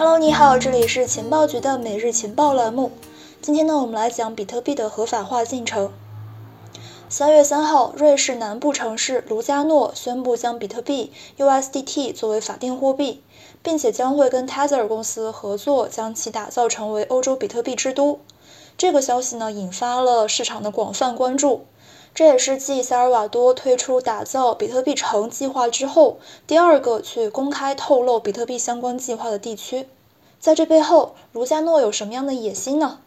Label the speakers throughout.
Speaker 1: Hello，你好，这里是情报局的每日情报栏目。今天呢，我们来讲比特币的合法化进程。三月三号，瑞士南部城市卢加诺宣布将比特币 USDT 作为法定货币，并且将会跟 Tether 公司合作，将其打造成为欧洲比特币之都。这个消息呢，引发了市场的广泛关注。这也是继萨尔瓦多推出打造比特币城计划之后，第二个去公开透露比特币相关计划的地区。在这背后，卢加诺有什么样的野心呢？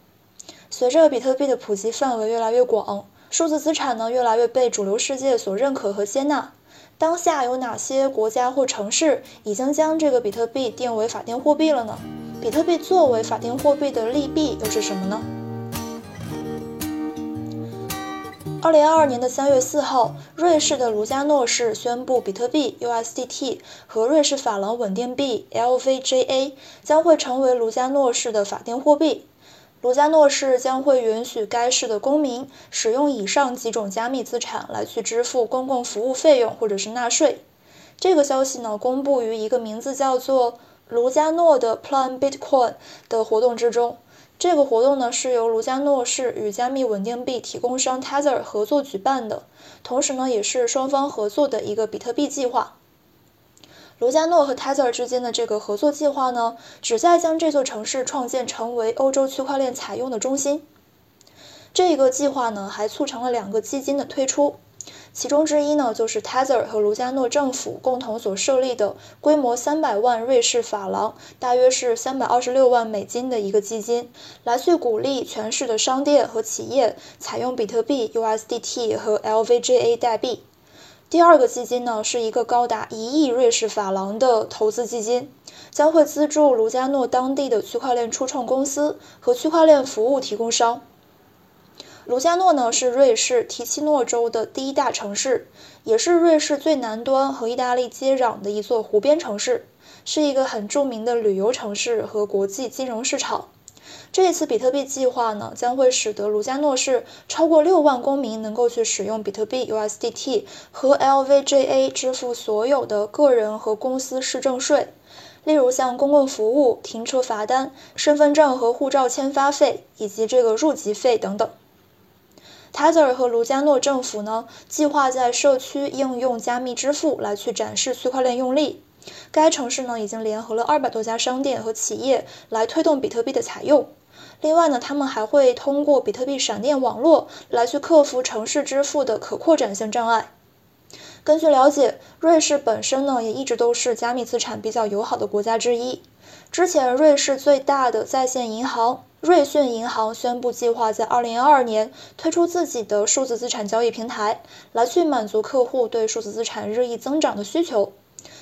Speaker 1: 随着比特币的普及范围越来越广，数字资产呢越来越被主流世界所认可和接纳。当下有哪些国家或城市已经将这个比特币定为法定货币了呢？比特币作为法定货币的利弊又是什么呢？二零二二年的三月四号，瑞士的卢加诺市宣布，比特币 USDT 和瑞士法郎稳定币 LVJA 将会成为卢加诺市的法定货币。卢加诺市将会允许该市的公民使用以上几种加密资产来去支付公共服务费用或者是纳税。这个消息呢，公布于一个名字叫做卢加诺的 Plan Bitcoin 的活动之中。这个活动呢是由卢加诺市与加密稳定币提供商 Tether 合作举办的，同时呢也是双方合作的一个比特币计划。卢加诺和 Tether 之间的这个合作计划呢，旨在将这座城市创建成为欧洲区块链采用的中心。这个计划呢还促成了两个基金的推出。其中之一呢，就是 Tether 和卢加诺政府共同所设立的规模三百万瑞士法郎，大约是三百二十六万美金的一个基金，来去鼓励全市的商店和企业采用比特币 USDT 和 LVJA 代币。第二个基金呢，是一个高达一亿瑞士法郎的投资基金，将会资助卢加诺当地的区块链初创公司和区块链服务提供商。卢加诺呢是瑞士提契诺州的第一大城市，也是瑞士最南端和意大利接壤的一座湖边城市，是一个很著名的旅游城市和国际金融市场。这一次比特币计划呢，将会使得卢加诺市超过六万公民能够去使用比特币 USDT 和 LVJA 支付所有的个人和公司市政税，例如像公共服务、停车罚单、身份证和护照签发费以及这个入籍费等等。Tether 和卢加诺政府呢，计划在社区应用加密支付来去展示区块链用力。该城市呢，已经联合了二百多家商店和企业来推动比特币的采用。另外呢，他们还会通过比特币闪电网络来去克服城市支付的可扩展性障碍。根据了解，瑞士本身呢，也一直都是加密资产比较友好的国家之一。之前，瑞士最大的在线银行。瑞信银行宣布计划在2022年推出自己的数字资产交易平台，来去满足客户对数字资产日益增长的需求。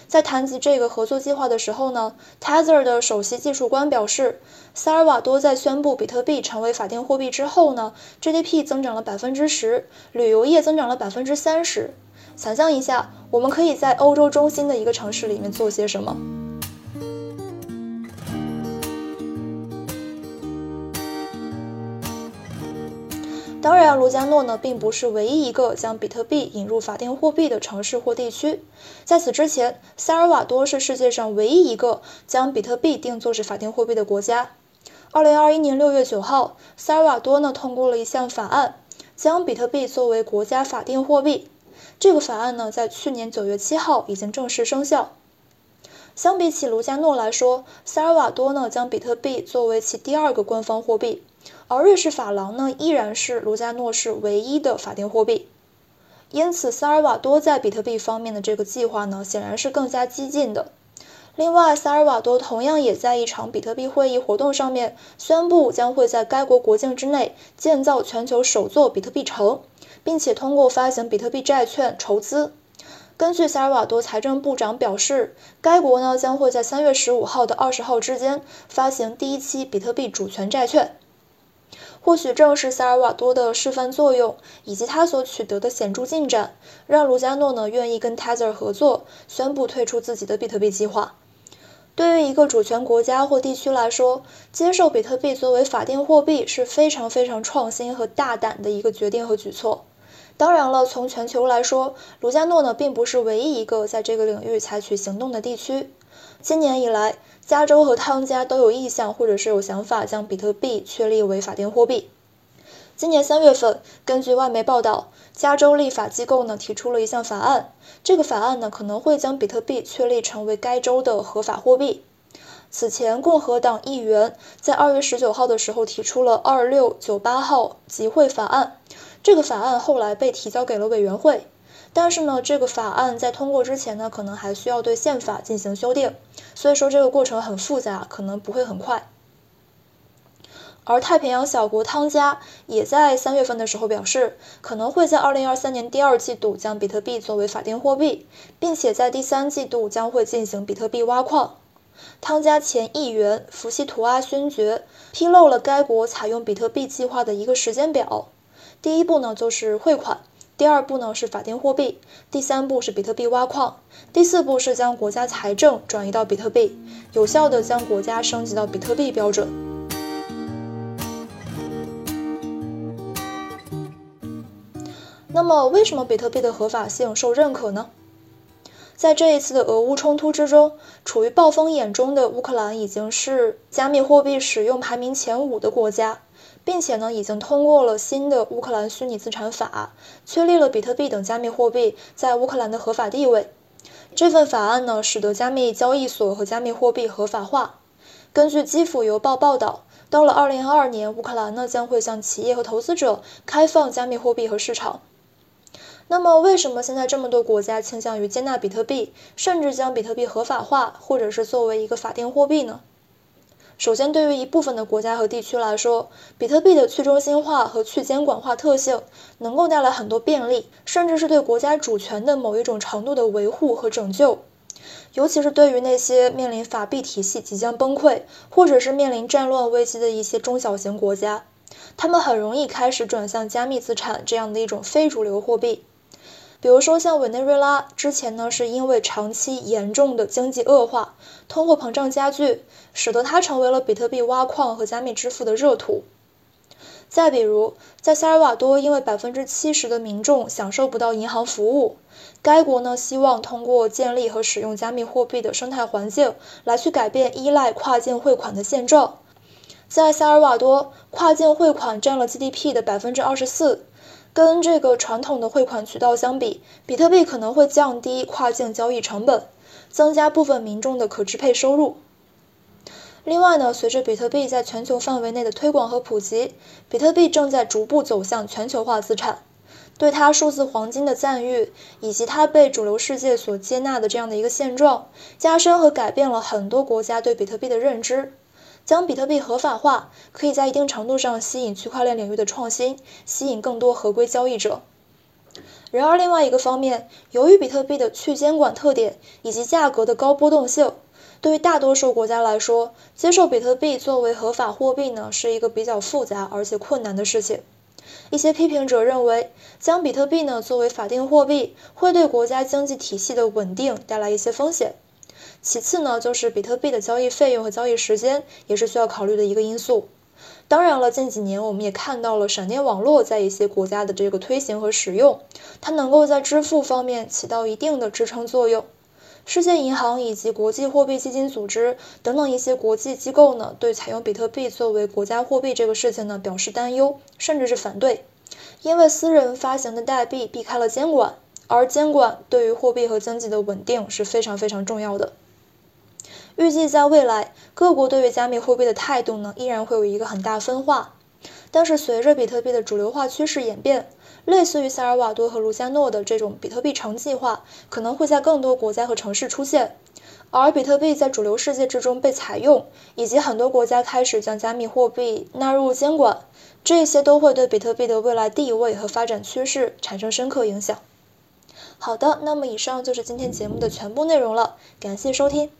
Speaker 1: 在谈及这个合作计划的时候呢，Tether 的首席技术官表示，萨尔瓦多在宣布比特币成为法定货币之后呢，GDP 增长了百分之十，旅游业增长了百分之三十。想象一下，我们可以在欧洲中心的一个城市里面做些什么？当然，卢加诺呢并不是唯一一个将比特币引入法定货币的城市或地区。在此之前，萨尔瓦多是世界上唯一一个将比特币定作是法定货币的国家。二零二一年六月九号，萨尔瓦多呢通过了一项法案，将比特币作为国家法定货币。这个法案呢在去年九月七号已经正式生效。相比起卢加诺来说，萨尔瓦多呢将比特币作为其第二个官方货币。而瑞士法郎呢，依然是卢加诺市唯一的法定货币，因此萨尔瓦多在比特币方面的这个计划呢，显然是更加激进的。另外，萨尔瓦多同样也在一场比特币会议活动上面宣布，将会在该国国境之内建造全球首座比特币城，并且通过发行比特币债券筹资。根据萨尔瓦多财政部长表示，该国呢将会在三月十五号到二十号之间发行第一期比特币主权债券。或许正是萨尔瓦多的示范作用，以及他所取得的显著进展，让卢加诺呢愿意跟 Tether 合作，宣布退出自己的比特币计划。对于一个主权国家或地区来说，接受比特币作为法定货币是非常非常创新和大胆的一个决定和举措。当然了，从全球来说，卢加诺呢并不是唯一一个在这个领域采取行动的地区。今年以来，加州和汤加都有意向或者是有想法将比特币确立为法定货币。今年三月份，根据外媒报道，加州立法机构呢提出了一项法案，这个法案呢可能会将比特币确立成为该州的合法货币。此前，共和党议员在二月十九号的时候提出了二六九八号集会法案，这个法案后来被提交给了委员会，但是呢，这个法案在通过之前呢，可能还需要对宪法进行修订，所以说这个过程很复杂，可能不会很快。而太平洋小国汤加也在三月份的时候表示，可能会在二零二三年第二季度将比特币作为法定货币，并且在第三季度将会进行比特币挖矿。汤加前议员福西图阿勋爵披露了该国采用比特币计划的一个时间表：第一步呢就是汇款，第二步呢是法定货币，第三步是比特币挖矿，第四步是将国家财政转移到比特币，有效的将国家升级到比特币标准。那么，为什么比特币的合法性受认可呢？在这一次的俄乌冲突之中，处于暴风眼中的乌克兰已经是加密货币使用排名前五的国家，并且呢，已经通过了新的乌克兰虚拟资产法，确立了比特币等加密货币在乌克兰的合法地位。这份法案呢，使得加密交易所和加密货币合法化。根据基辅邮报报道，到了2022年，乌克兰呢将会向企业和投资者开放加密货币和市场。那么，为什么现在这么多国家倾向于接纳比特币，甚至将比特币合法化，或者是作为一个法定货币呢？首先，对于一部分的国家和地区来说，比特币的去中心化和去监管化特性能够带来很多便利，甚至是对国家主权的某一种程度的维护和拯救。尤其是对于那些面临法币体系即将崩溃，或者是面临战乱危机的一些中小型国家，他们很容易开始转向加密资产这样的一种非主流货币。比如说，像委内瑞拉之前呢，是因为长期严重的经济恶化、通货膨胀加剧，使得它成为了比特币挖矿和加密支付的热土。再比如，在萨尔瓦多，因为百分之七十的民众享受不到银行服务，该国呢希望通过建立和使用加密货币的生态环境，来去改变依赖跨境汇款的现状。在萨尔瓦多，跨境汇款占了 GDP 的百分之二十四。跟这个传统的汇款渠道相比，比特币可能会降低跨境交易成本，增加部分民众的可支配收入。另外呢，随着比特币在全球范围内的推广和普及，比特币正在逐步走向全球化资产。对它数字黄金的赞誉，以及它被主流世界所接纳的这样的一个现状，加深和改变了很多国家对比特币的认知。将比特币合法化，可以在一定程度上吸引区块链领域的创新，吸引更多合规交易者。然而，另外一个方面，由于比特币的去监管特点以及价格的高波动性，对于大多数国家来说，接受比特币作为合法货币呢，是一个比较复杂而且困难的事情。一些批评者认为，将比特币呢作为法定货币，会对国家经济体系的稳定带来一些风险。其次呢，就是比特币的交易费用和交易时间也是需要考虑的一个因素。当然了，近几年我们也看到了闪电网络在一些国家的这个推行和使用，它能够在支付方面起到一定的支撑作用。世界银行以及国际货币基金组织等等一些国际机构呢，对采用比特币作为国家货币这个事情呢表示担忧，甚至是反对，因为私人发行的代币避开了监管，而监管对于货币和经济的稳定是非常非常重要的。预计在未来，各国对于加密货币的态度呢，依然会有一个很大分化。但是随着比特币的主流化趋势演变，类似于萨尔瓦多和卢加诺的这种比特币城计划，可能会在更多国家和城市出现。而比特币在主流世界之中被采用，以及很多国家开始将加密货币纳入监管，这些都会对比特币的未来地位和发展趋势产生深刻影响。好的，那么以上就是今天节目的全部内容了，感谢收听。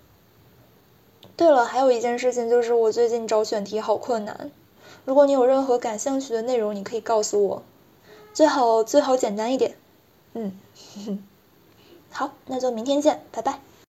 Speaker 1: 对了，还有一件事情就是我最近找选题好困难。如果你有任何感兴趣的内容，你可以告诉我，最好最好简单一点。嗯，好，那就明天见，拜拜。